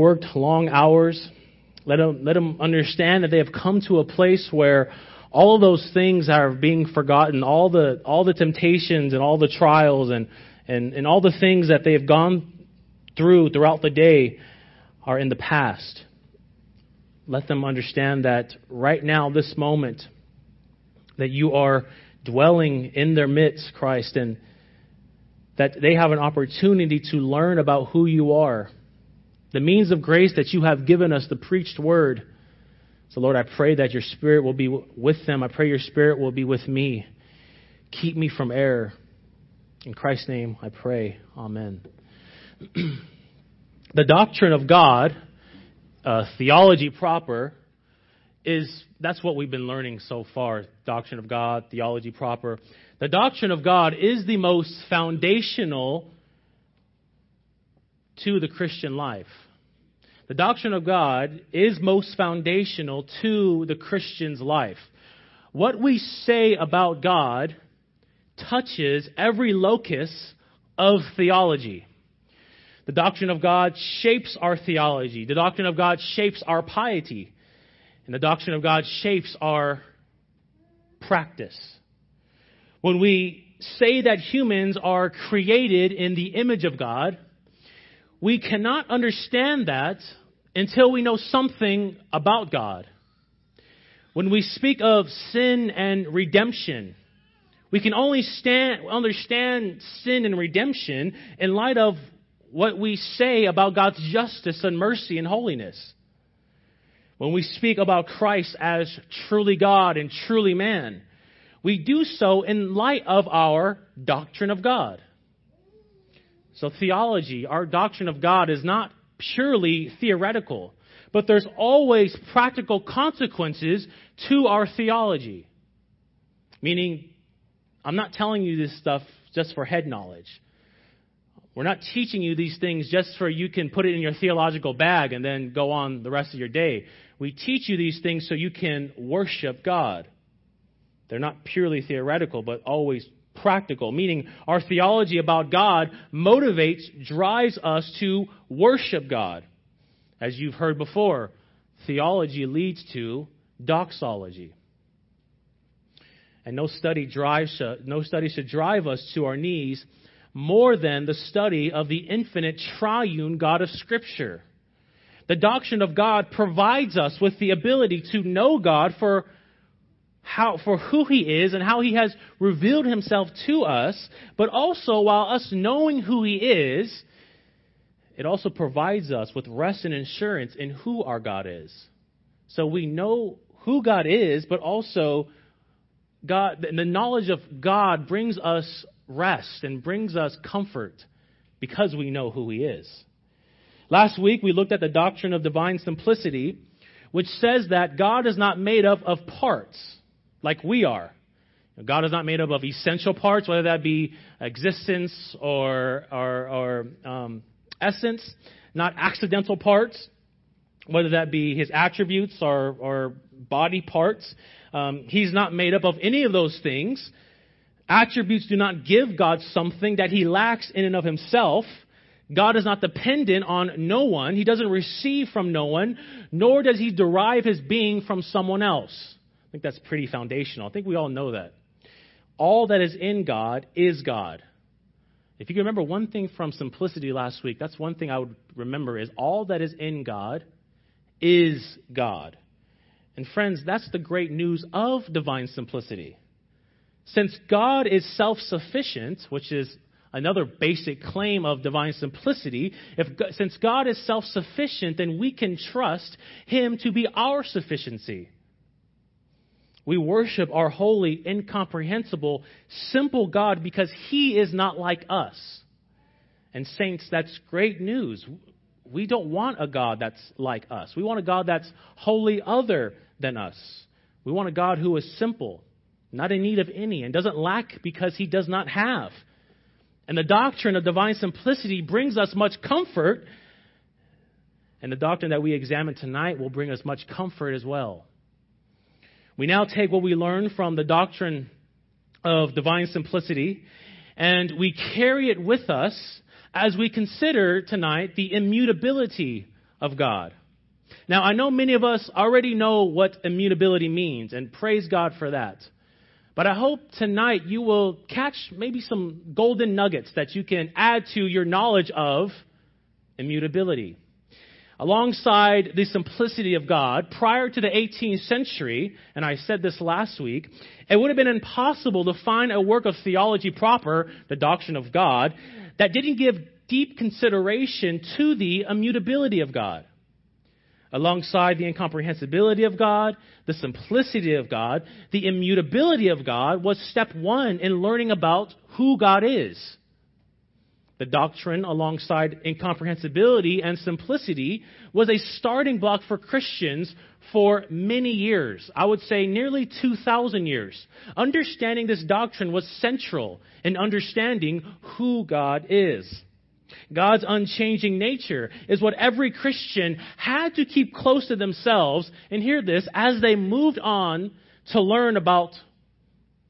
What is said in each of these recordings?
worked long hours. Let them, let them understand that they have come to a place where all of those things are being forgotten, all the, all the temptations and all the trials and, and, and all the things that they have gone through throughout the day are in the past. Let them understand that right now, this moment, that you are dwelling in their midst, Christ, and that they have an opportunity to learn about who you are, the means of grace that you have given us, the preached word. So, Lord, I pray that your Spirit will be with them. I pray your Spirit will be with me. Keep me from error. In Christ's name, I pray. Amen. the doctrine of God, uh, theology proper, is that's what we've been learning so far. Doctrine of God, theology proper. The doctrine of God is the most foundational to the Christian life. The doctrine of God is most foundational to the Christian's life. What we say about God touches every locus of theology. The doctrine of God shapes our theology. The doctrine of God shapes our piety. And the doctrine of God shapes our practice. When we say that humans are created in the image of God, we cannot understand that until we know something about God. When we speak of sin and redemption, we can only stand, understand sin and redemption in light of what we say about God's justice and mercy and holiness. When we speak about Christ as truly God and truly man, we do so in light of our doctrine of God. So, theology, our doctrine of God, is not purely theoretical, but there's always practical consequences to our theology. Meaning, I'm not telling you this stuff just for head knowledge. We're not teaching you these things just for you can put it in your theological bag and then go on the rest of your day. We teach you these things so you can worship God. They're not purely theoretical, but always practical, meaning our theology about God motivates, drives us to worship God. As you've heard before, theology leads to doxology. And no study drives uh, no study should drive us to our knees more than the study of the infinite triune God of Scripture. The doctrine of God provides us with the ability to know God for how, for who he is and how he has revealed himself to us, but also while us knowing who he is, it also provides us with rest and assurance in who our God is. So we know who God is, but also God, the knowledge of God brings us rest and brings us comfort because we know who He is. Last week we looked at the doctrine of divine simplicity, which says that God is not made up of parts like we are. God is not made up of essential parts, whether that be existence or, or, or um, essence, not accidental parts, whether that be his attributes or, or body parts. Um, he's not made up of any of those things. Attributes do not give God something that he lacks in and of himself. God is not dependent on no one. He doesn't receive from no one, nor does he derive his being from someone else. I think that's pretty foundational. I think we all know that. All that is in God is God. If you can remember one thing from simplicity last week, that's one thing I would remember is all that is in God is God. And friends, that's the great news of divine simplicity. Since God is self sufficient, which is another basic claim of divine simplicity, if, since God is self sufficient, then we can trust Him to be our sufficiency. We worship our holy, incomprehensible, simple God because He is not like us. And, saints, that's great news. We don't want a God that's like us. We want a God that's wholly other than us. We want a God who is simple not in need of any, and doesn't lack because he does not have. And the doctrine of divine simplicity brings us much comfort, and the doctrine that we examine tonight will bring us much comfort as well. We now take what we learn from the doctrine of divine simplicity, and we carry it with us as we consider tonight the immutability of God. Now, I know many of us already know what immutability means, and praise God for that. But I hope tonight you will catch maybe some golden nuggets that you can add to your knowledge of immutability. Alongside the simplicity of God, prior to the 18th century, and I said this last week, it would have been impossible to find a work of theology proper, the doctrine of God, that didn't give deep consideration to the immutability of God. Alongside the incomprehensibility of God, the simplicity of God, the immutability of God was step one in learning about who God is. The doctrine, alongside incomprehensibility and simplicity, was a starting block for Christians for many years. I would say nearly 2,000 years. Understanding this doctrine was central in understanding who God is. God's unchanging nature is what every Christian had to keep close to themselves, and hear this, as they moved on to learn about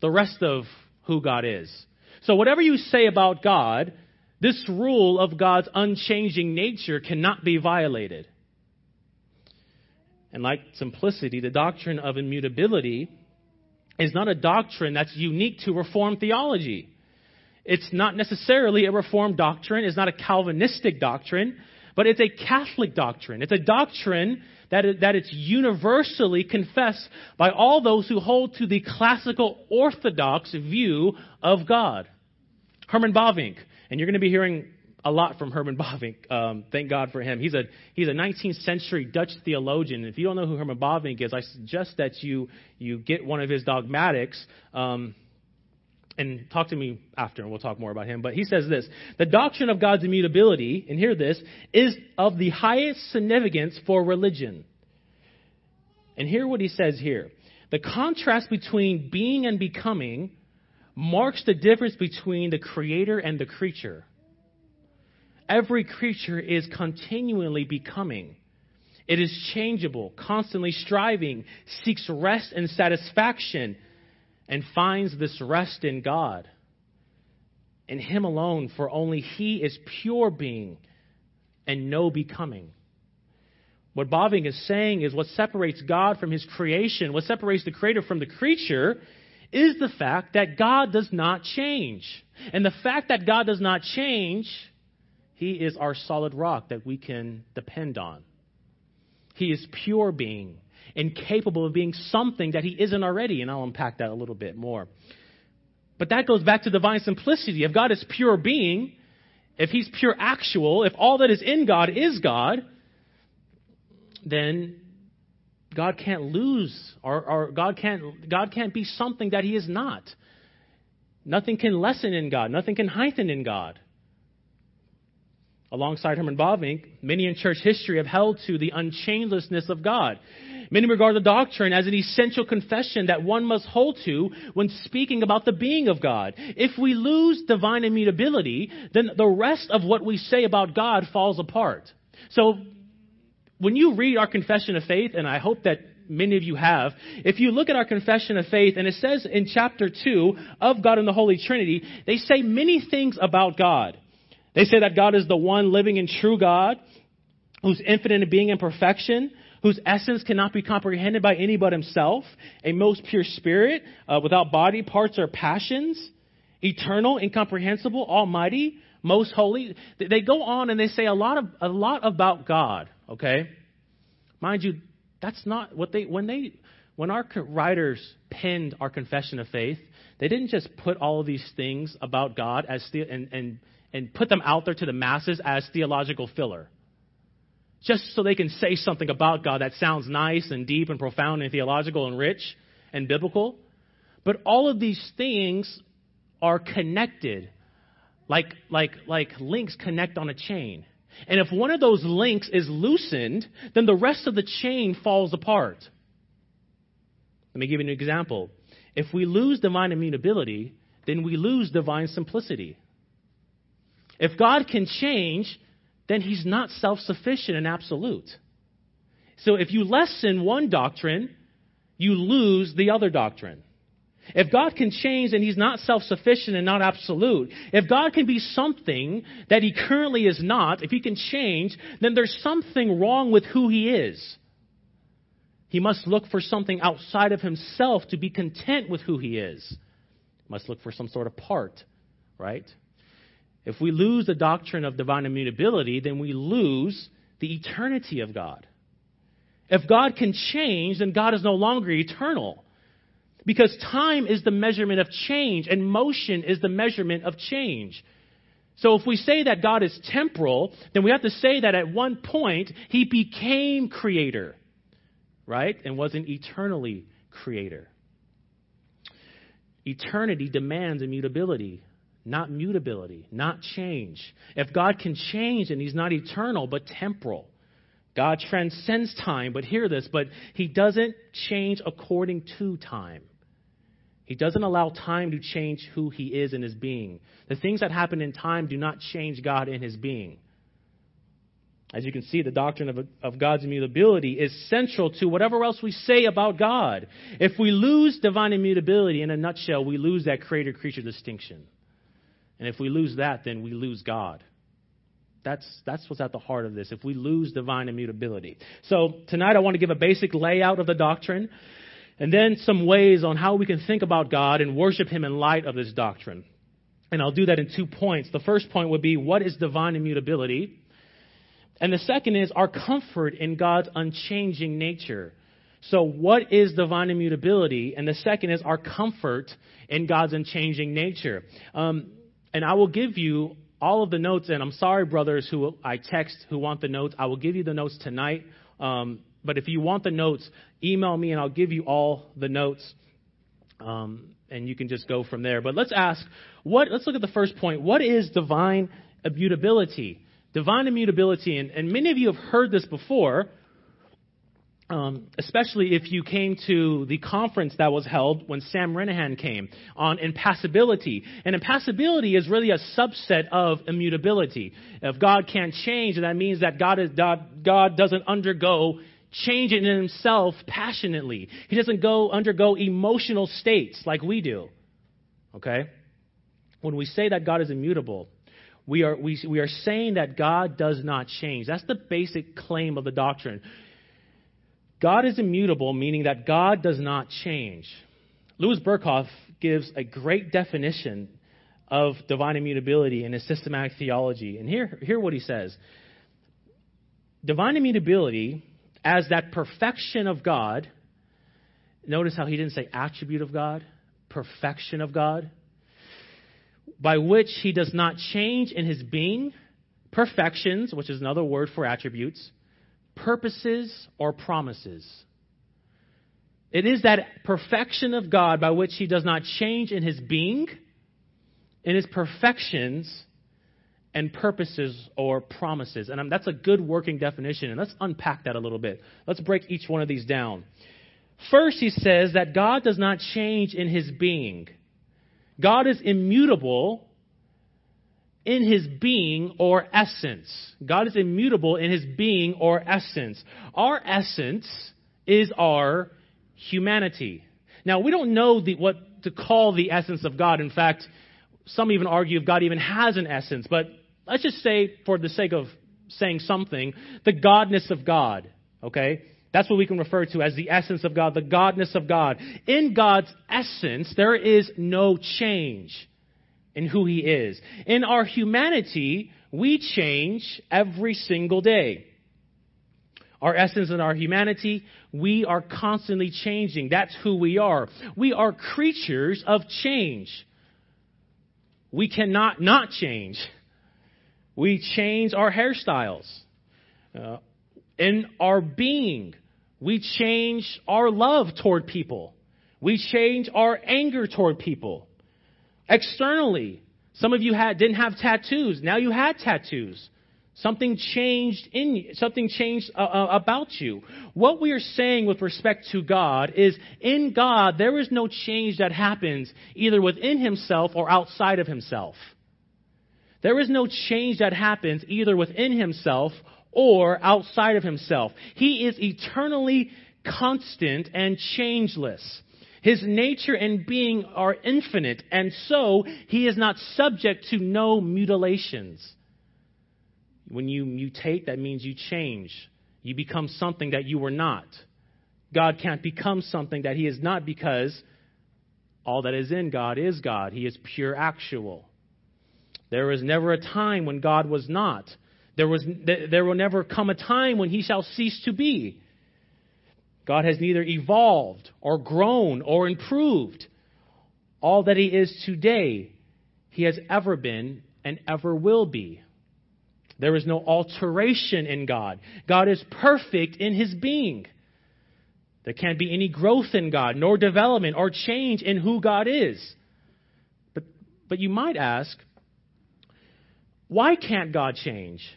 the rest of who God is. So whatever you say about God, this rule of God's unchanging nature cannot be violated. And like simplicity, the doctrine of immutability is not a doctrine that's unique to Reformed theology. It's not necessarily a Reformed doctrine, it's not a Calvinistic doctrine, but it's a Catholic doctrine. It's a doctrine that, is, that it's universally confessed by all those who hold to the classical Orthodox view of God. Herman Bavinck, and you're going to be hearing a lot from Herman Bavinck. Um, thank God for him. He's a he's a 19th century Dutch theologian. If you don't know who Herman Bavinck is, I suggest that you you get one of his dogmatics. Um, and talk to me after, and we'll talk more about him. But he says this The doctrine of God's immutability, and hear this, is of the highest significance for religion. And hear what he says here. The contrast between being and becoming marks the difference between the creator and the creature. Every creature is continually becoming. It is changeable, constantly striving, seeks rest and satisfaction and finds this rest in God, in Him alone, for only He is pure being and no becoming. What Bavinck is saying is what separates God from His creation, what separates the Creator from the creature, is the fact that God does not change. And the fact that God does not change, He is our solid rock that we can depend on. He is pure being and capable of being something that he isn't already. And I'll unpack that a little bit more. But that goes back to divine simplicity. If God is pure being, if he's pure actual, if all that is in God is God, then God can't lose or, or God can't God can't be something that he is not. Nothing can lessen in God, nothing can heighten in God. Alongside Herman Bavinck, many in church history have held to the unchangelessness of God. Many regard the doctrine as an essential confession that one must hold to when speaking about the being of God. If we lose divine immutability, then the rest of what we say about God falls apart. So, when you read our confession of faith, and I hope that many of you have, if you look at our confession of faith, and it says in chapter 2 of God and the Holy Trinity, they say many things about God. They say that God is the one living and true God who's infinite in being and perfection, whose essence cannot be comprehended by any but himself, a most pure spirit, uh, without body, parts, or passions, eternal, incomprehensible, almighty, most holy. They go on and they say a lot of a lot about God, okay? Mind you, that's not what they when they when our writers penned our confession of faith, they didn't just put all of these things about God as and and and put them out there to the masses as theological filler. Just so they can say something about God that sounds nice and deep and profound and theological and rich and biblical. But all of these things are connected like, like, like links connect on a chain. And if one of those links is loosened, then the rest of the chain falls apart. Let me give you an example. If we lose divine immutability, then we lose divine simplicity. If God can change, then he's not self sufficient and absolute. So if you lessen one doctrine, you lose the other doctrine. If God can change, and He's not self sufficient and not absolute. If God can be something that He currently is not, if He can change, then there's something wrong with who He is. He must look for something outside of Himself to be content with who He is. He must look for some sort of part, right? If we lose the doctrine of divine immutability, then we lose the eternity of God. If God can change, then God is no longer eternal. Because time is the measurement of change, and motion is the measurement of change. So if we say that God is temporal, then we have to say that at one point he became creator, right? And wasn't eternally creator. Eternity demands immutability, not mutability, not change. If God can change, then he's not eternal, but temporal. God transcends time, but hear this, but he doesn't change according to time. He doesn't allow time to change who he is in his being. The things that happen in time do not change God in his being. As you can see, the doctrine of, of God's immutability is central to whatever else we say about God. If we lose divine immutability, in a nutshell, we lose that creator creature distinction. And if we lose that, then we lose God. That's, that's what's at the heart of this. If we lose divine immutability. So tonight I want to give a basic layout of the doctrine. And then some ways on how we can think about God and worship Him in light of this doctrine. And I'll do that in two points. The first point would be what is divine immutability? And the second is our comfort in God's unchanging nature. So, what is divine immutability? And the second is our comfort in God's unchanging nature. Um, and I will give you all of the notes, and I'm sorry, brothers, who I text who want the notes. I will give you the notes tonight. Um, but if you want the notes, email me and I'll give you all the notes. Um, and you can just go from there. But let's ask, what, let's look at the first point. What is divine immutability? Divine immutability, and, and many of you have heard this before, um, especially if you came to the conference that was held when Sam Renihan came on impassibility. And impassibility is really a subset of immutability. If God can't change, that means that God, is, God, God doesn't undergo change in himself passionately. He doesn't go undergo emotional states like we do. Okay? When we say that God is immutable, we are, we, we are saying that God does not change. That's the basic claim of the doctrine. God is immutable, meaning that God does not change. Louis Berkhof gives a great definition of divine immutability in his systematic theology. And here, hear what he says. Divine immutability as that perfection of God. Notice how he didn't say attribute of God, perfection of God, by which he does not change in his being, perfections, which is another word for attributes, purposes, or promises. It is that perfection of God by which he does not change in his being, in his perfections, and purposes or promises. And that's a good working definition. And let's unpack that a little bit. Let's break each one of these down. First, he says that God does not change in his being. God is immutable in his being or essence. God is immutable in his being or essence. Our essence is our humanity. Now, we don't know the, what to call the essence of God. In fact, some even argue if God even has an essence, but let's just say, for the sake of saying something, the godness of God. Okay? That's what we can refer to as the essence of God, the godness of God. In God's essence, there is no change in who He is. In our humanity, we change every single day. Our essence and our humanity, we are constantly changing. That's who we are. We are creatures of change. We cannot not change. We change our hairstyles. Uh, in our being, we change our love toward people. We change our anger toward people. Externally, some of you had, didn't have tattoos. Now you had tattoos. Something changed in you. Something changed uh, uh, about you. What we are saying with respect to God is in God, there is no change that happens either within himself or outside of himself. There is no change that happens either within himself or outside of himself. He is eternally constant and changeless. His nature and being are infinite, and so he is not subject to no mutilations. When you mutate, that means you change. You become something that you were not. God can't become something that he is not because all that is in God is God. He is pure actual. There was never a time when God was not. There, was, there will never come a time when he shall cease to be. God has neither evolved or grown or improved. All that he is today, he has ever been and ever will be. There is no alteration in God. God is perfect in his being. There can't be any growth in God, nor development or change in who God is. But, but you might ask, why can't God change?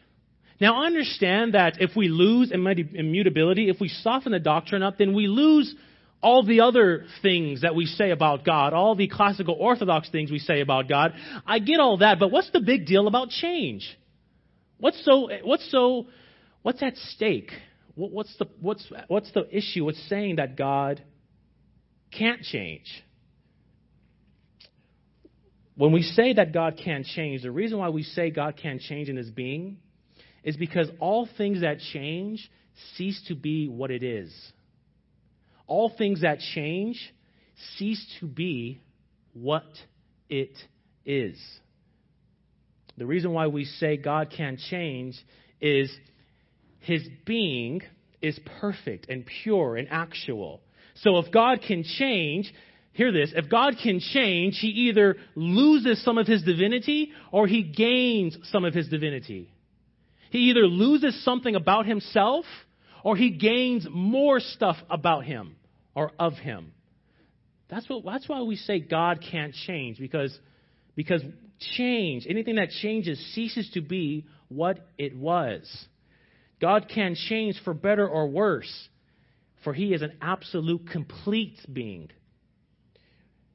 Now, I understand that if we lose immutability, if we soften the doctrine up, then we lose all the other things that we say about God, all the classical orthodox things we say about God. I get all that, but what's the big deal about change? What's so, what's so, what's at stake? What's the, what's, what's the issue with saying that God can't change? When we say that God can't change, the reason why we say God can't change in his being is because all things that change cease to be what it is. All things that change cease to be what it is. The reason why we say God can't change is his being is perfect and pure and actual. So if God can change, hear this, if God can change, he either loses some of his divinity or he gains some of his divinity. He either loses something about himself or he gains more stuff about him or of him. That's, what, that's why we say God can't change because, because change, anything that changes, ceases to be what it was. God can change for better or worse, for he is an absolute complete being.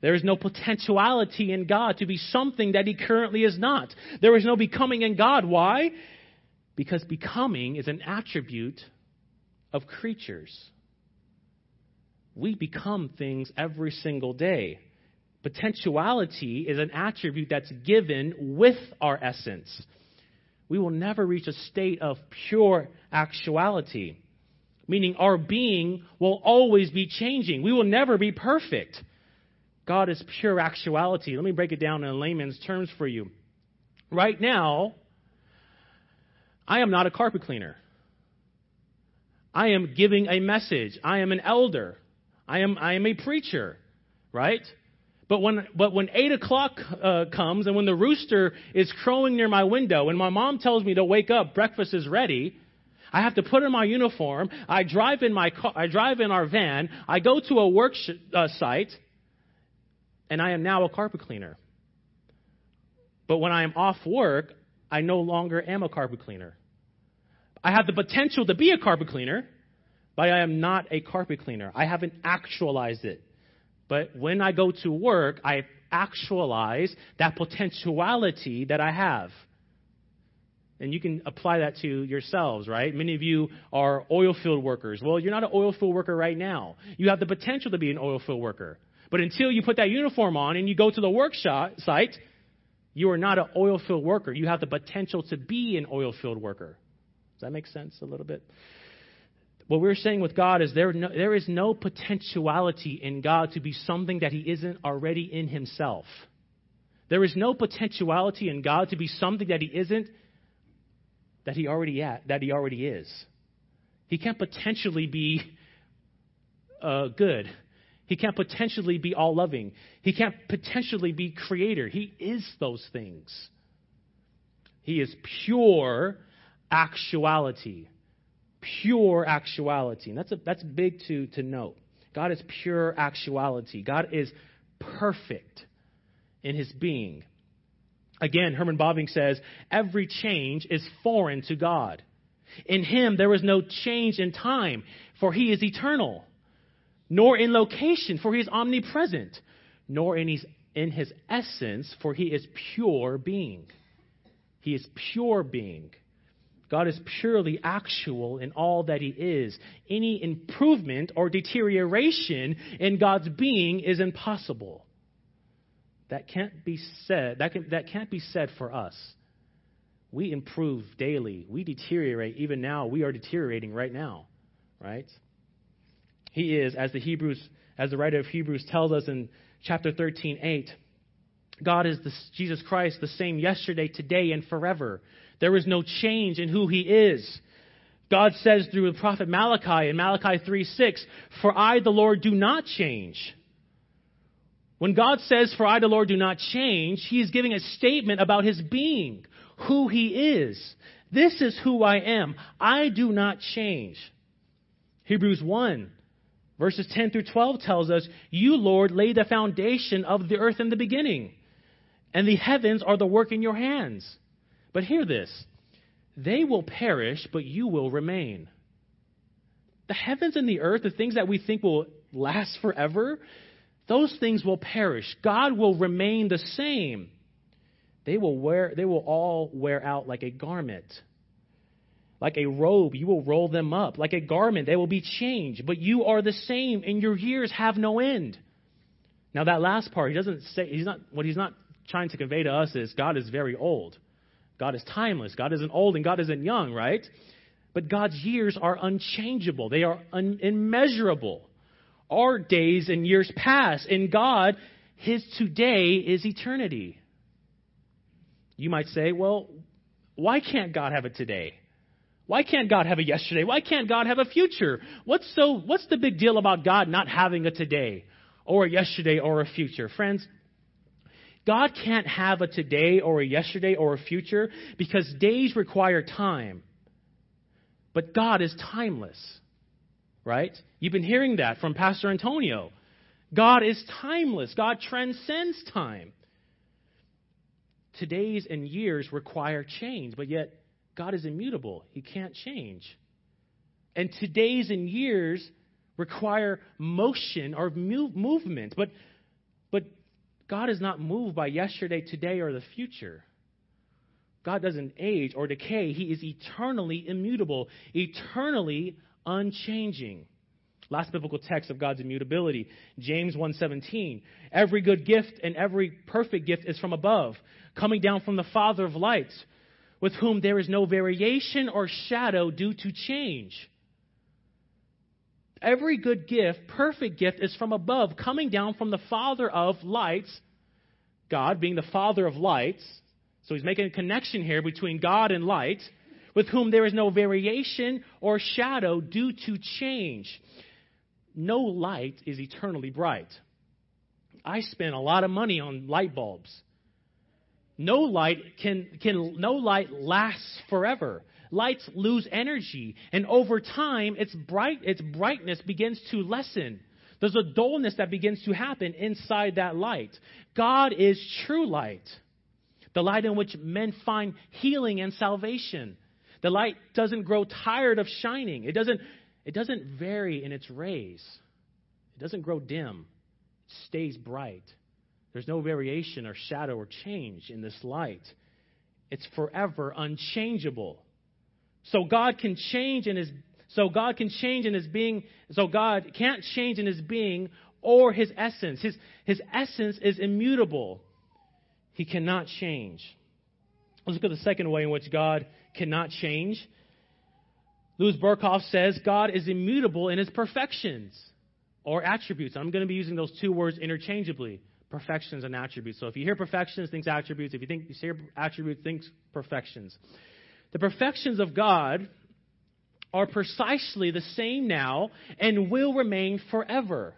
There is no potentiality in God to be something that he currently is not. There is no becoming in God. Why? Because becoming is an attribute of creatures. We become things every single day. Potentiality is an attribute that's given with our essence. We will never reach a state of pure actuality, meaning our being will always be changing. We will never be perfect. God is pure actuality. Let me break it down in layman's terms for you. Right now, I am not a carpet cleaner. I am giving a message. I am an elder. I am, I am a preacher, right? But when, but when 8 o'clock uh, comes and when the rooster is crowing near my window and my mom tells me to wake up, breakfast is ready, I have to put on my uniform. I drive in my car, I drive in our van. I go to a work sh- uh, site, and I am now a carpet cleaner. But when I am off work, I no longer am a carpet cleaner. I have the potential to be a carpet cleaner, but I am not a carpet cleaner. I haven't actualized it. But when I go to work, I actualize that potentiality that I have. And you can apply that to yourselves, right? Many of you are oil field workers. Well, you're not an oil field worker right now. You have the potential to be an oil field worker. But until you put that uniform on and you go to the workshop site, you are not an oil field worker. You have the potential to be an oil field worker. Does that make sense a little bit? What we're saying with God is there, no, there is no potentiality in God to be something that He isn't already in Himself. There is no potentiality in God to be something that He isn't that He already at, that He already is. He can't potentially be uh, good. He can't potentially be all loving. He can't potentially be creator. He is those things. He is pure actuality. Pure actuality. And that's, a, that's big to, to note. God is pure actuality. God is perfect in his being. Again, Herman Bavinck says, every change is foreign to God. In him there is no change in time, for he is eternal, nor in location, for he is omnipresent, nor in his, in his essence, for he is pure being. He is pure being. God is purely actual in all that He is. Any improvement or deterioration in God's being is impossible. That can't be said. That, can, that can't be said for us. We improve daily. We deteriorate. Even now, we are deteriorating right now, right? He is, as the Hebrews, as the writer of Hebrews tells us in chapter 13, 8, God is the, Jesus Christ, the same yesterday, today, and forever. There is no change in who he is. God says through the prophet Malachi in Malachi 3 6, For I, the Lord, do not change. When God says, For I, the Lord, do not change, he is giving a statement about his being, who he is. This is who I am. I do not change. Hebrews 1, verses 10 through 12 tells us, You, Lord, laid the foundation of the earth in the beginning, and the heavens are the work in your hands. But hear this they will perish, but you will remain. The heavens and the earth, the things that we think will last forever, those things will perish. God will remain the same. They will wear they will all wear out like a garment. Like a robe, you will roll them up. Like a garment, they will be changed. But you are the same, and your years have no end. Now that last part, he doesn't say he's not what he's not trying to convey to us is God is very old. God is timeless. God isn't old and God isn't young, right? But God's years are unchangeable. They are un- immeasurable. Our days and years pass. In God, His today is eternity. You might say, well, why can't God have a today? Why can't God have a yesterday? Why can't God have a future? What's so what's the big deal about God not having a today or a yesterday or a future? Friends, God can't have a today or a yesterday or a future because days require time. But God is timeless, right? You've been hearing that from Pastor Antonio. God is timeless, God transcends time. Today's and years require change, but yet God is immutable. He can't change. And today's and years require motion or movement, but but God is not moved by yesterday, today, or the future. God doesn't age or decay. He is eternally immutable, eternally unchanging. Last biblical text of God's immutability, James 1:17. Every good gift and every perfect gift is from above, coming down from the Father of lights, with whom there is no variation or shadow due to change. Every good gift, perfect gift, is from above, coming down from the Father of lights, God being the Father of lights. So he's making a connection here between God and light, with whom there is no variation or shadow due to change. No light is eternally bright. I spend a lot of money on light bulbs. No light can, can no light lasts forever. Lights lose energy, and over time, its, bright, its brightness begins to lessen. There's a dullness that begins to happen inside that light. God is true light, the light in which men find healing and salvation. The light doesn't grow tired of shining. It doesn't, it doesn't vary in its rays. It doesn't grow dim. It stays bright. There's no variation or shadow or change in this light. It's forever unchangeable. So God can change in his so God can change in his being so God can't change in his being or his essence. His, his essence is immutable. He cannot change. Let's look at the second way in which God cannot change. Louis Berkhof says God is immutable in his perfections or attributes. I'm going to be using those two words interchangeably perfections and attributes. So if you hear perfections, think attributes. If you think you hear attributes, think perfections. The perfections of God are precisely the same now and will remain forever.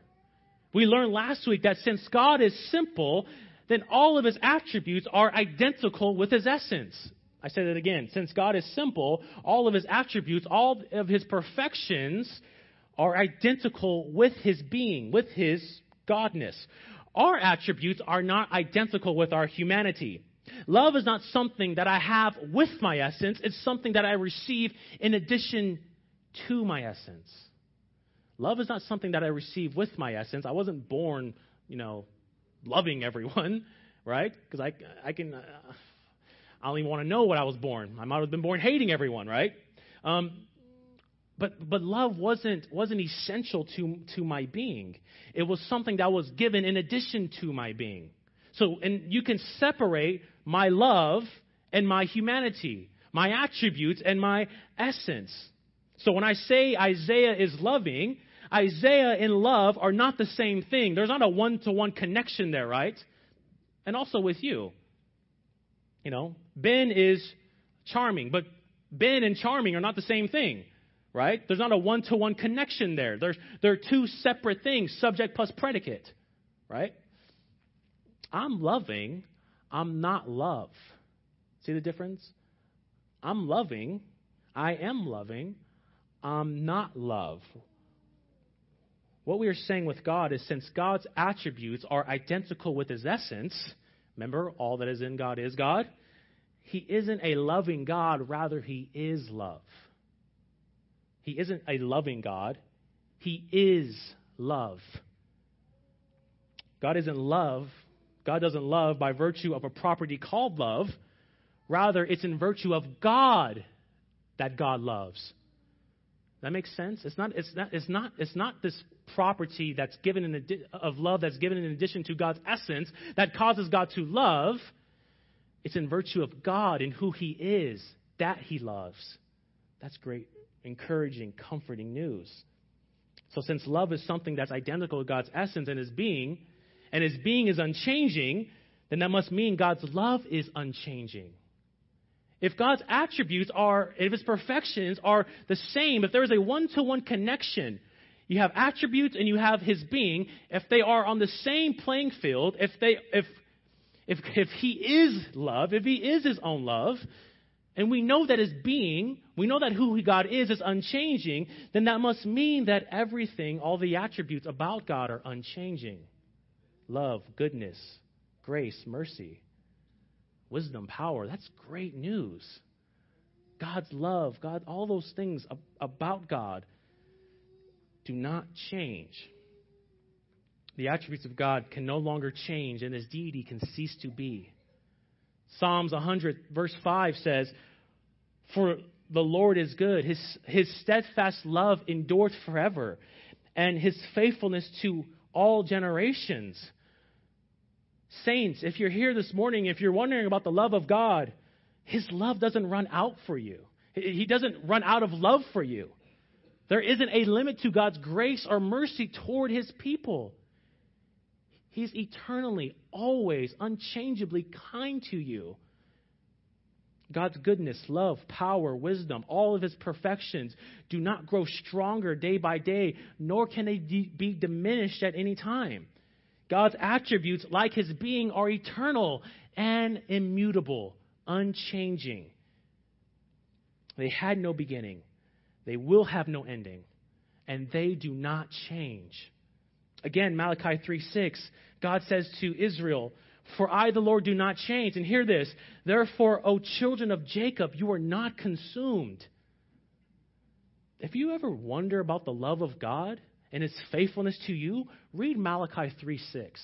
We learned last week that since God is simple, then all of his attributes are identical with his essence. I say that again. Since God is simple, all of his attributes, all of his perfections are identical with his being, with his godness. Our attributes are not identical with our humanity. Love is not something that I have with my essence, it's something that I receive in addition to my essence. Love is not something that I receive with my essence. I wasn't born, you know, loving everyone, right? Because I, I can, uh, I don't even want to know what I was born. I might have been born hating everyone, right? Um, but but love wasn't wasn't essential to to my being. It was something that was given in addition to my being. So and you can separate my love and my humanity, my attributes and my essence. So when I say Isaiah is loving, Isaiah and love are not the same thing. There's not a one to one connection there, right? And also with you. You know, Ben is charming, but Ben and charming are not the same thing, right? There's not a one to one connection there. There's, they're two separate things, subject plus predicate, right? I'm loving, I'm not love. See the difference? I'm loving, I am loving, I'm not love. What we are saying with God is since God's attributes are identical with his essence, remember, all that is in God is God, he isn't a loving God, rather, he is love. He isn't a loving God, he is love. God isn't love. God doesn't love by virtue of a property called love. Rather, it's in virtue of God that God loves. That makes sense. It's not. It's not. It's not. It's not this property that's given in adi- of love that's given in addition to God's essence that causes God to love. It's in virtue of God and who He is that He loves. That's great, encouraging, comforting news. So, since love is something that's identical to God's essence and His being, and His being is unchanging, then that must mean God's love is unchanging. If God's attributes are, if his perfections are the same, if there is a one to one connection, you have attributes and you have his being, if they are on the same playing field, if they, if, if, if he is love, if he is his own love, and we know that his being, we know that who God is is unchanging, then that must mean that everything, all the attributes about God are unchanging. Love, goodness, grace, mercy wisdom, power. That's great news. God's love, God, all those things about God do not change. The attributes of God can no longer change, and his deity can cease to be. Psalms 100, verse 5 says, For the Lord is good, his, his steadfast love endureth forever, and his faithfulness to all generations. Saints, if you're here this morning, if you're wondering about the love of God, His love doesn't run out for you. He doesn't run out of love for you. There isn't a limit to God's grace or mercy toward His people. He's eternally, always, unchangeably kind to you. God's goodness, love, power, wisdom, all of his perfections do not grow stronger day by day, nor can they be diminished at any time. God's attributes, like his being, are eternal and immutable, unchanging. They had no beginning, they will have no ending, and they do not change. Again, Malachi 3 6, God says to Israel, For I, the Lord, do not change. And hear this, therefore, O children of Jacob, you are not consumed. If you ever wonder about the love of God, and his faithfulness to you, read Malachi 3 6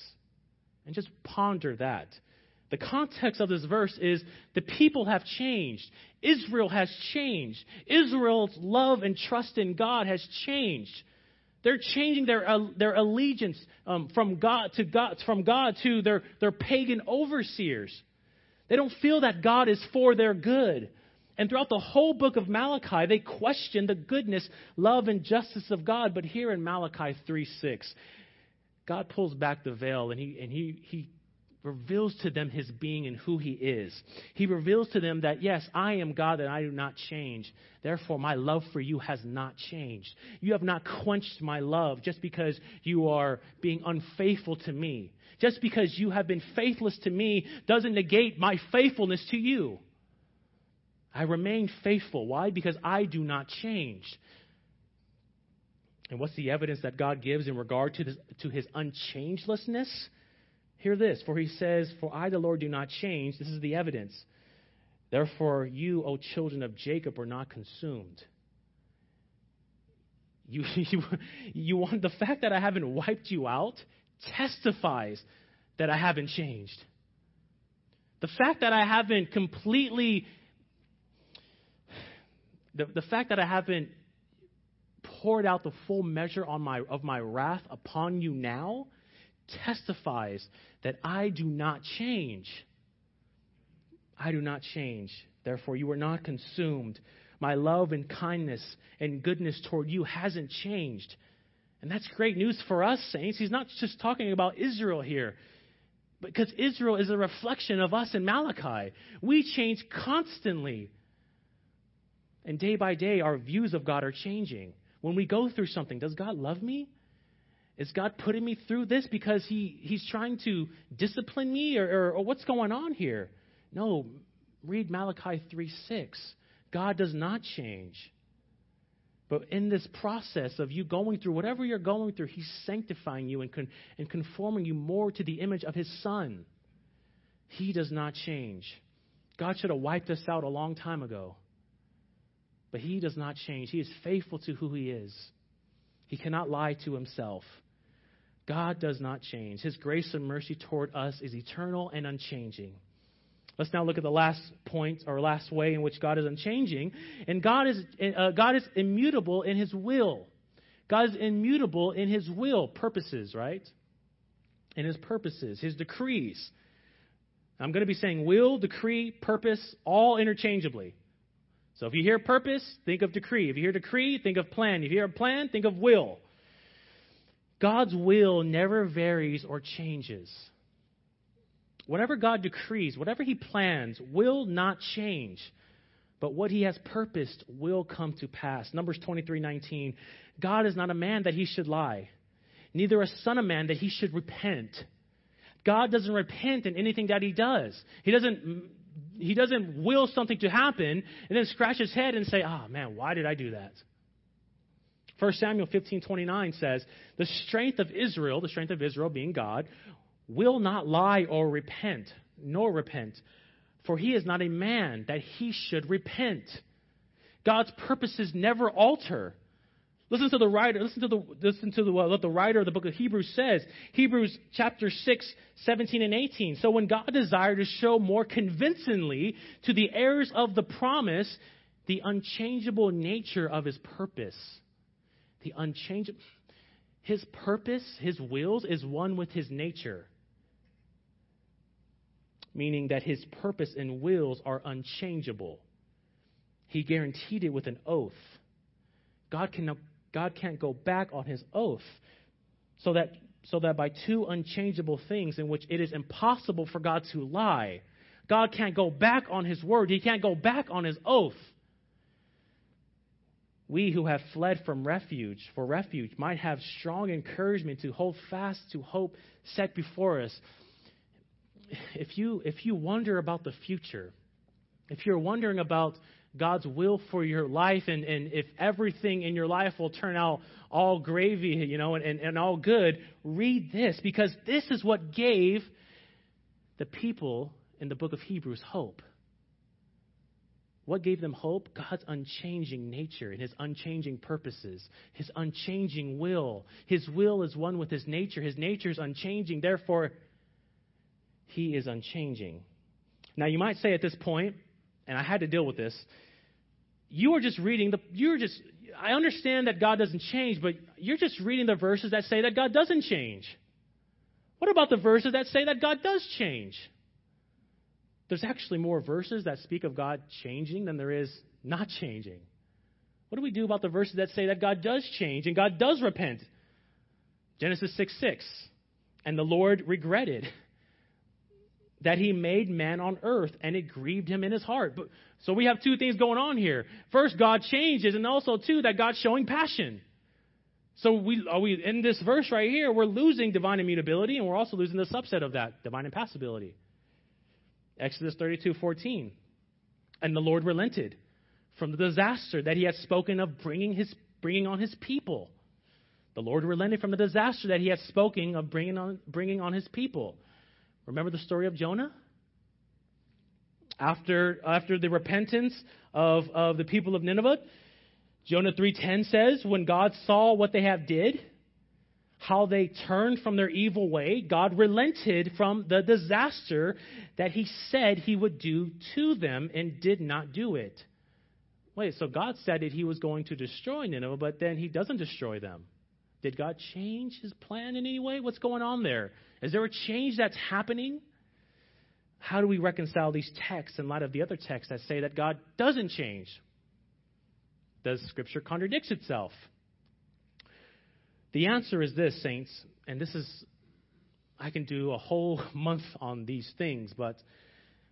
and just ponder that. The context of this verse is the people have changed. Israel has changed. Israel's love and trust in God has changed. They're changing their, uh, their allegiance um, from God to God, from God to their, their pagan overseers. They don't feel that God is for their good. And throughout the whole book of Malachi, they question the goodness, love, and justice of God. But here in Malachi 3 6, God pulls back the veil and he, and he, he reveals to them his being and who he is. He reveals to them that, yes, I am God and I do not change. Therefore, my love for you has not changed. You have not quenched my love just because you are being unfaithful to me. Just because you have been faithless to me doesn't negate my faithfulness to you. I remain faithful. Why? Because I do not change. And what's the evidence that God gives in regard to, this, to his unchangelessness? Hear this, for he says, For I, the Lord, do not change. This is the evidence. Therefore, you, O children of Jacob, are not consumed. You, you, you want the fact that I haven't wiped you out testifies that I haven't changed. The fact that I haven't completely, the, the fact that I haven't poured out the full measure on my, of my wrath upon you now testifies that I do not change. I do not change. Therefore, you are not consumed. My love and kindness and goodness toward you hasn't changed. And that's great news for us, saints. He's not just talking about Israel here, because Israel is a reflection of us in Malachi. We change constantly. And day by day, our views of God are changing. When we go through something, does God love me? Is God putting me through this because he, He's trying to discipline me or, or, or what's going on here? No, read Malachi 3 6. God does not change. But in this process of you going through whatever you're going through, He's sanctifying you and, con- and conforming you more to the image of His Son. He does not change. God should have wiped us out a long time ago. But He does not change. He is faithful to who He is. He cannot lie to Himself. God does not change. His grace and mercy toward us is eternal and unchanging. Let's now look at the last point or last way in which God is unchanging. And God is, uh, God is immutable in his will. God is immutable in his will, purposes, right? In his purposes, his decrees. I'm going to be saying will, decree, purpose, all interchangeably. So if you hear purpose, think of decree. If you hear decree, think of plan. If you hear plan, think of will. God's will never varies or changes whatever God decrees, whatever He plans, will not change. But what He has purposed will come to pass. Numbers 23 19. God is not a man that He should lie, neither a son of man that He should repent. God doesn't repent in anything that He does. He doesn't. He doesn't will something to happen and then scratch his head and say, "Ah, oh, man, why did I do that?" 1 Samuel 15:29 says, "The strength of Israel, the strength of Israel being God, will not lie or repent, nor repent, for he is not a man that he should repent. God's purposes never alter. Listen to the writer. Listen to the listen to the, what the writer of the book of Hebrews says. Hebrews chapter 6, 17 and 18. So when God desired to show more convincingly to the heirs of the promise the unchangeable nature of His purpose, the unchangeable, His purpose, His wills is one with His nature meaning that his purpose and wills are unchangeable. He guaranteed it with an oath. God, can, God can't go back on his oath. So that, so that by two unchangeable things in which it is impossible for God to lie, God can't go back on his word. He can't go back on his oath. We who have fled from refuge for refuge might have strong encouragement to hold fast to hope set before us if you if you wonder about the future, if you're wondering about God's will for your life and, and if everything in your life will turn out all gravy, you know, and, and, and all good, read this because this is what gave the people in the book of Hebrews hope. What gave them hope? God's unchanging nature and his unchanging purposes, his unchanging will. His will is one with his nature. His nature is unchanging. Therefore, he is unchanging. Now, you might say at this point, and I had to deal with this, you are just reading the, you're just, I understand that God doesn't change, but you're just reading the verses that say that God doesn't change. What about the verses that say that God does change? There's actually more verses that speak of God changing than there is not changing. What do we do about the verses that say that God does change and God does repent? Genesis 6 6. And the Lord regretted that he made man on earth and it grieved him in his heart. But, so we have two things going on here. First, God changes, and also, two, that God's showing passion. So we, we in this verse right here, we're losing divine immutability, and we're also losing the subset of that, divine impassibility. Exodus 32, 14. And the Lord relented from the disaster that he had spoken of bringing, his, bringing on his people. The Lord relented from the disaster that he had spoken of bringing on, bringing on his people. Remember the story of Jonah? After, after the repentance of, of the people of Nineveh, Jonah 3.10 says, when God saw what they have did, how they turned from their evil way, God relented from the disaster that he said he would do to them and did not do it. Wait, so God said that he was going to destroy Nineveh, but then he doesn't destroy them. Did God change his plan in any way? What's going on there? Is there a change that's happening? How do we reconcile these texts in light of the other texts that say that God doesn't change? Does Scripture contradict itself? The answer is this, saints, and this is, I can do a whole month on these things, but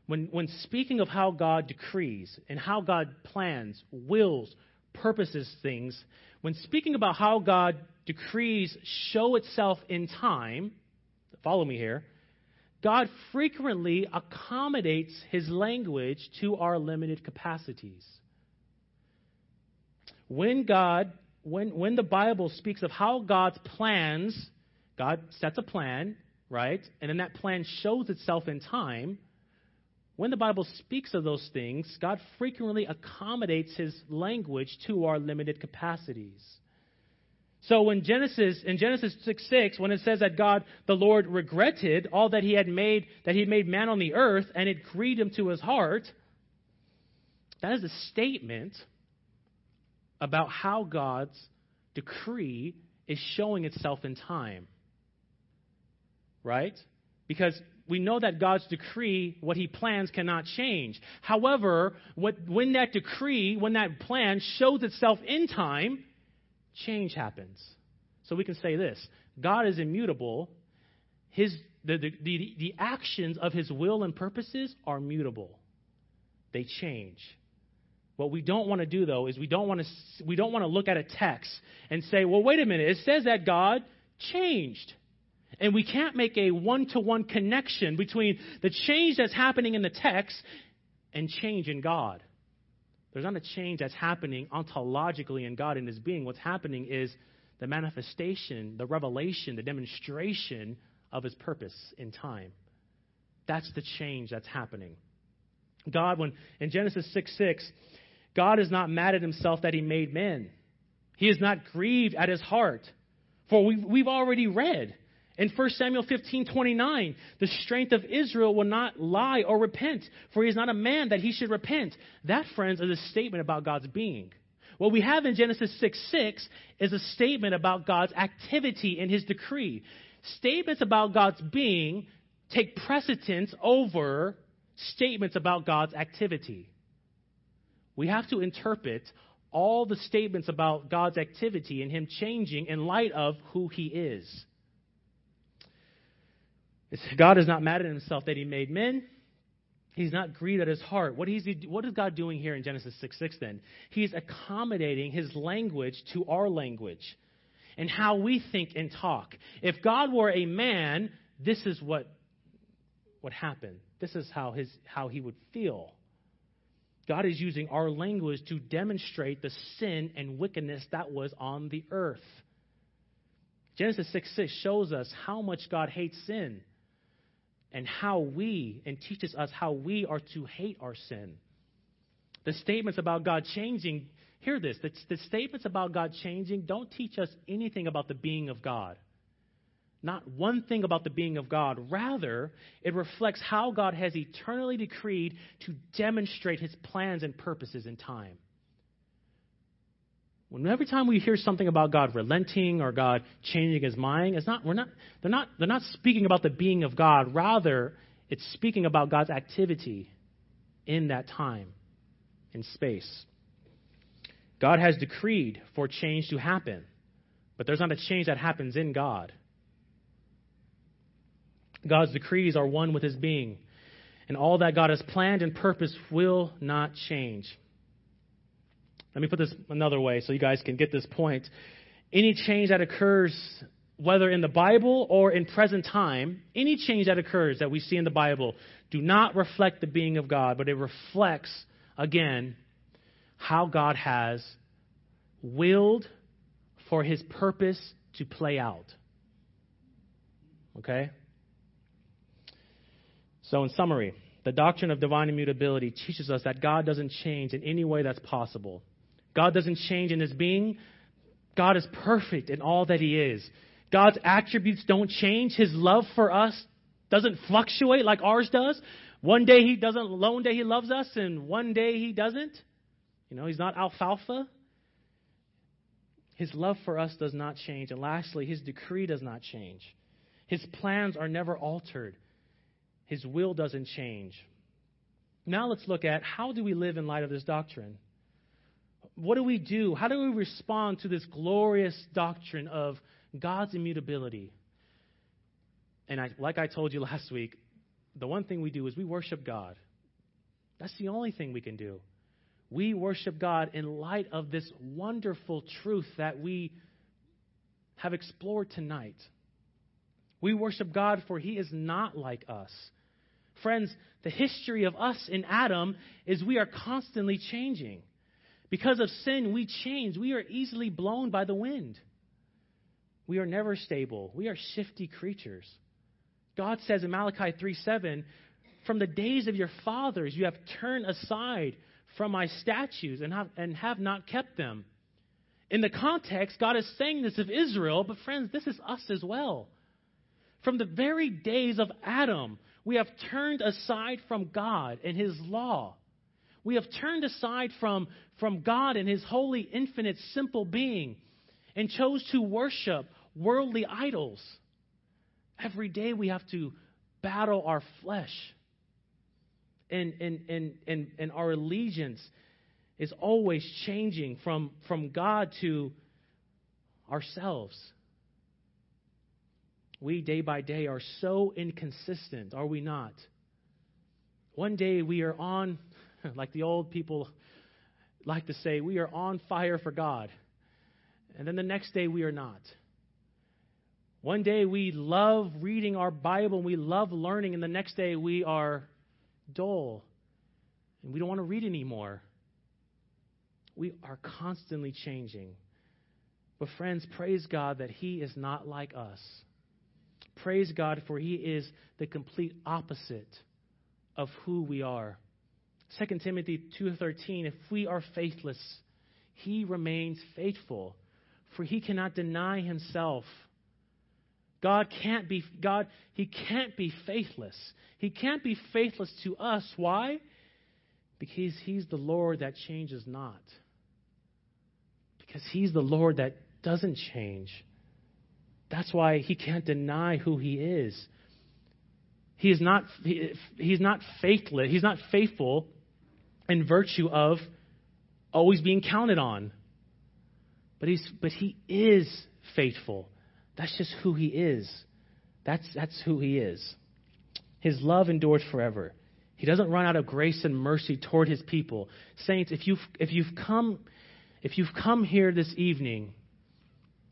when, when speaking of how God decrees and how God plans, wills, purposes things, when speaking about how God decrees show itself in time, follow me here, God frequently accommodates his language to our limited capacities. When God when, when the Bible speaks of how God's plans, God sets a plan, right? And then that plan shows itself in time. When the Bible speaks of those things, God frequently accommodates his language to our limited capacities. So when Genesis in Genesis 6 6, when it says that God the Lord regretted all that he had made, that he had made man on the earth, and it grieved him to his heart, that is a statement about how God's decree is showing itself in time. Right? Because we know that God's decree, what he plans, cannot change. However, what, when that decree, when that plan shows itself in time, change happens. So we can say this God is immutable. His, the, the, the, the actions of his will and purposes are mutable, they change. What we don't want to do though is we don't want to we don't want to look at a text and say, "Well, wait a minute. It says that God changed." And we can't make a one-to-one connection between the change that's happening in the text and change in God. There's not a change that's happening ontologically in God and His being. What's happening is the manifestation, the revelation, the demonstration of His purpose in time. That's the change that's happening. God, when in Genesis 6 6, God is not mad at himself that he made men. He is not grieved at his heart. For we've, we've already read in 1 Samuel 15 29, the strength of Israel will not lie or repent, for he is not a man that he should repent. That, friends, is a statement about God's being. What we have in Genesis 6 6 is a statement about God's activity in his decree. Statements about God's being take precedence over statements about God's activity. We have to interpret all the statements about God's activity and Him changing in light of who He is. God is not mad at Himself that He made men. He's not grieved at his heart. What, he, what is God doing here in Genesis 6 6 then? He's accommodating his language to our language and how we think and talk. If God were a man, this is what would happen. This is how, his, how he would feel. God is using our language to demonstrate the sin and wickedness that was on the earth. Genesis 6 6 shows us how much God hates sin and how we, and teaches us how we are to hate our sin. The statements about God changing, hear this, the, the statements about God changing don't teach us anything about the being of God not one thing about the being of God. Rather, it reflects how God has eternally decreed to demonstrate his plans and purposes in time. When every time we hear something about God relenting or God changing his mind, it's not, we're not, they're, not, they're not speaking about the being of God. Rather, it's speaking about God's activity in that time, in space. God has decreed for change to happen, but there's not a change that happens in God. God's decrees are one with his being, and all that God has planned and purposed will not change. Let me put this another way so you guys can get this point. Any change that occurs, whether in the Bible or in present time, any change that occurs that we see in the Bible do not reflect the being of God, but it reflects, again, how God has willed for his purpose to play out. Okay? So, in summary, the doctrine of divine immutability teaches us that God doesn't change in any way that's possible. God doesn't change in his being. God is perfect in all that he is. God's attributes don't change. His love for us doesn't fluctuate like ours does. One day he doesn't, one day he loves us, and one day he doesn't. You know, he's not alfalfa. His love for us does not change. And lastly, his decree does not change. His plans are never altered. His will doesn't change. Now let's look at how do we live in light of this doctrine? What do we do? How do we respond to this glorious doctrine of God's immutability? And I, like I told you last week, the one thing we do is we worship God. That's the only thing we can do. We worship God in light of this wonderful truth that we have explored tonight. We worship God for He is not like us. Friends, the history of us in Adam is we are constantly changing. Because of sin, we change. We are easily blown by the wind. We are never stable. We are shifty creatures. God says in Malachi 3 7, From the days of your fathers, you have turned aside from my statutes and have, and have not kept them. In the context, God is saying this of Israel, but friends, this is us as well. From the very days of Adam, we have turned aside from God and His law. We have turned aside from, from God and His holy, infinite, simple being and chose to worship worldly idols. Every day we have to battle our flesh and, and, and, and, and our allegiance is always changing from, from God to ourselves. We, day by day, are so inconsistent, are we not? One day we are on, like the old people like to say, we are on fire for God. And then the next day we are not. One day we love reading our Bible and we love learning, and the next day we are dull and we don't want to read anymore. We are constantly changing. But, friends, praise God that He is not like us. Praise God for He is the complete opposite of who we are. 2 Timothy 2:13 If we are faithless, he remains faithful, for he cannot deny himself. God can't be God he can't be faithless. He can't be faithless to us. Why? Because he's the Lord that changes not. Because he's the Lord that doesn't change. That's why he can't deny who he is. He is not he, he's not faithless. He's not faithful in virtue of always being counted on. But he's but he is faithful. That's just who he is. That's, that's who he is. His love endures forever. He doesn't run out of grace and mercy toward his people. Saints, if you've, if you've, come, if you've come here this evening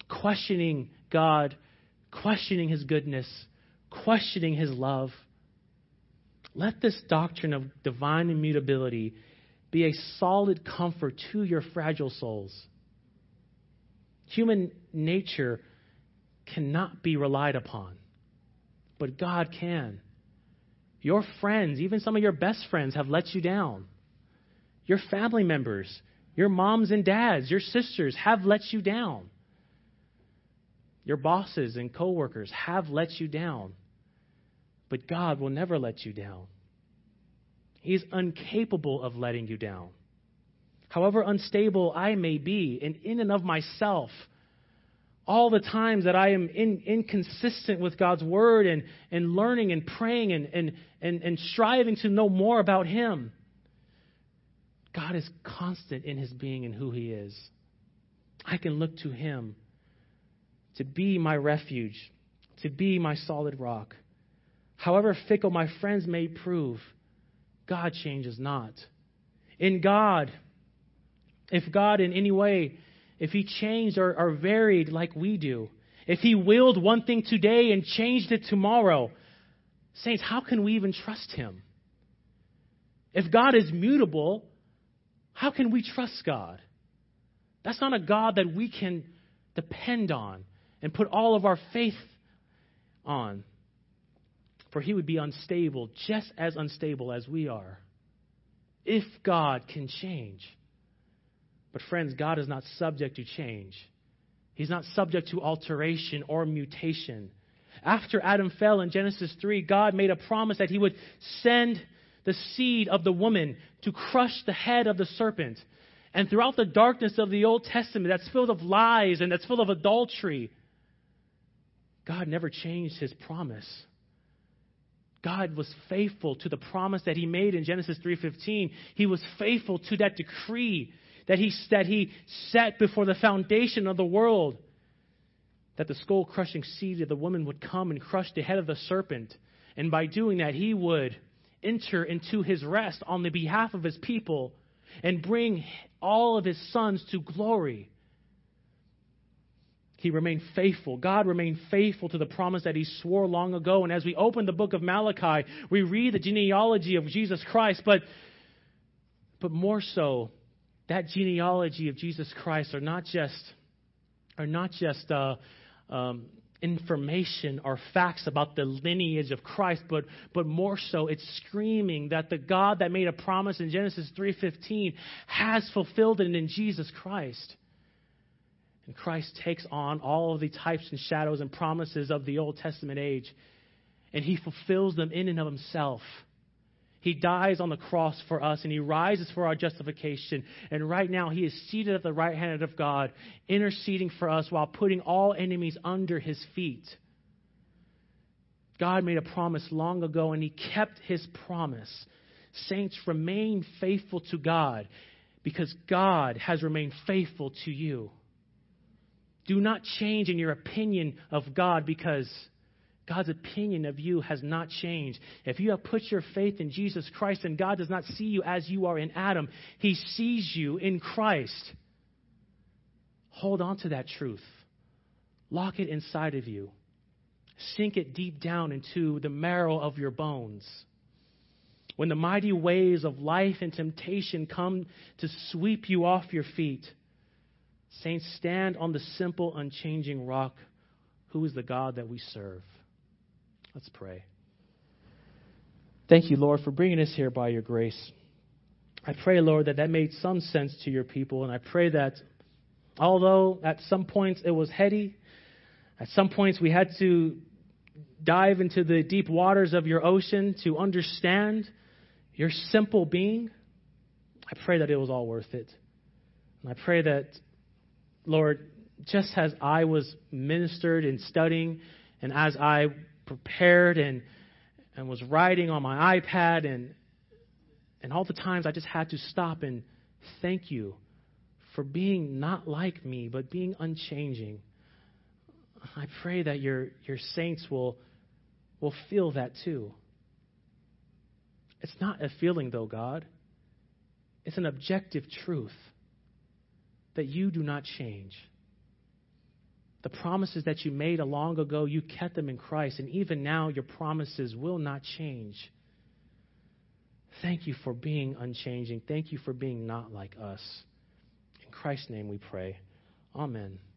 questioning God, questioning his goodness, questioning his love, let this doctrine of divine immutability be a solid comfort to your fragile souls. Human nature cannot be relied upon, but God can. Your friends, even some of your best friends, have let you down. Your family members, your moms and dads, your sisters have let you down. Your bosses and coworkers have let you down. But God will never let you down. He's incapable of letting you down. However unstable I may be, and in and of myself, all the times that I am in, inconsistent with God's word and, and learning and praying and, and, and, and striving to know more about Him. God is constant in His being and who He is. I can look to Him to be my refuge, to be my solid rock. However fickle my friends may prove, God changes not. In God, if God in any way if he changed or, or varied like we do, if he willed one thing today and changed it tomorrow, saints, how can we even trust him? If God is mutable, how can we trust God? That's not a God that we can depend on and put all of our faith on. For he would be unstable, just as unstable as we are. If God can change. But, friends, God is not subject to change. He's not subject to alteration or mutation. After Adam fell in Genesis 3, God made a promise that he would send the seed of the woman to crush the head of the serpent. And throughout the darkness of the Old Testament, that's filled of lies and that's full of adultery, God never changed his promise. God was faithful to the promise that he made in Genesis 3:15. He was faithful to that decree that he, that he set before the foundation of the world that the skull crushing seed of the woman would come and crush the head of the serpent. And by doing that, he would enter into his rest on the behalf of his people and bring all of his sons to glory. He remained faithful. God remained faithful to the promise that he swore long ago. And as we open the book of Malachi, we read the genealogy of Jesus Christ, but, but more so, that genealogy of Jesus Christ are not just, are not just uh, um, information or facts about the lineage of Christ, but, but more so, it's screaming that the God that made a promise in Genesis 3.15 has fulfilled it in Jesus Christ. And Christ takes on all of the types and shadows and promises of the Old Testament age, and he fulfills them in and of himself. He dies on the cross for us, and he rises for our justification. And right now, he is seated at the right hand of God, interceding for us while putting all enemies under his feet. God made a promise long ago, and he kept his promise. Saints, remain faithful to God because God has remained faithful to you. Do not change in your opinion of God because God's opinion of you has not changed. If you have put your faith in Jesus Christ and God does not see you as you are in Adam, He sees you in Christ. Hold on to that truth. Lock it inside of you. Sink it deep down into the marrow of your bones. When the mighty waves of life and temptation come to sweep you off your feet, saints, stand on the simple, unchanging rock who is the God that we serve. Let's pray. Thank you, Lord, for bringing us here by your grace. I pray, Lord, that that made some sense to your people, and I pray that although at some points it was heady, at some points we had to dive into the deep waters of your ocean to understand your simple being, I pray that it was all worth it. And I pray that, Lord, just as I was ministered in studying, and as I prepared and, and was writing on my iPad, and, and all the times I just had to stop and thank you for being not like me, but being unchanging. I pray that your, your saints will, will feel that too. It's not a feeling, though, God. It's an objective truth that you do not change. The promises that you made a long ago, you kept them in Christ, and even now your promises will not change. Thank you for being unchanging. Thank you for being not like us. In Christ's name we pray. Amen.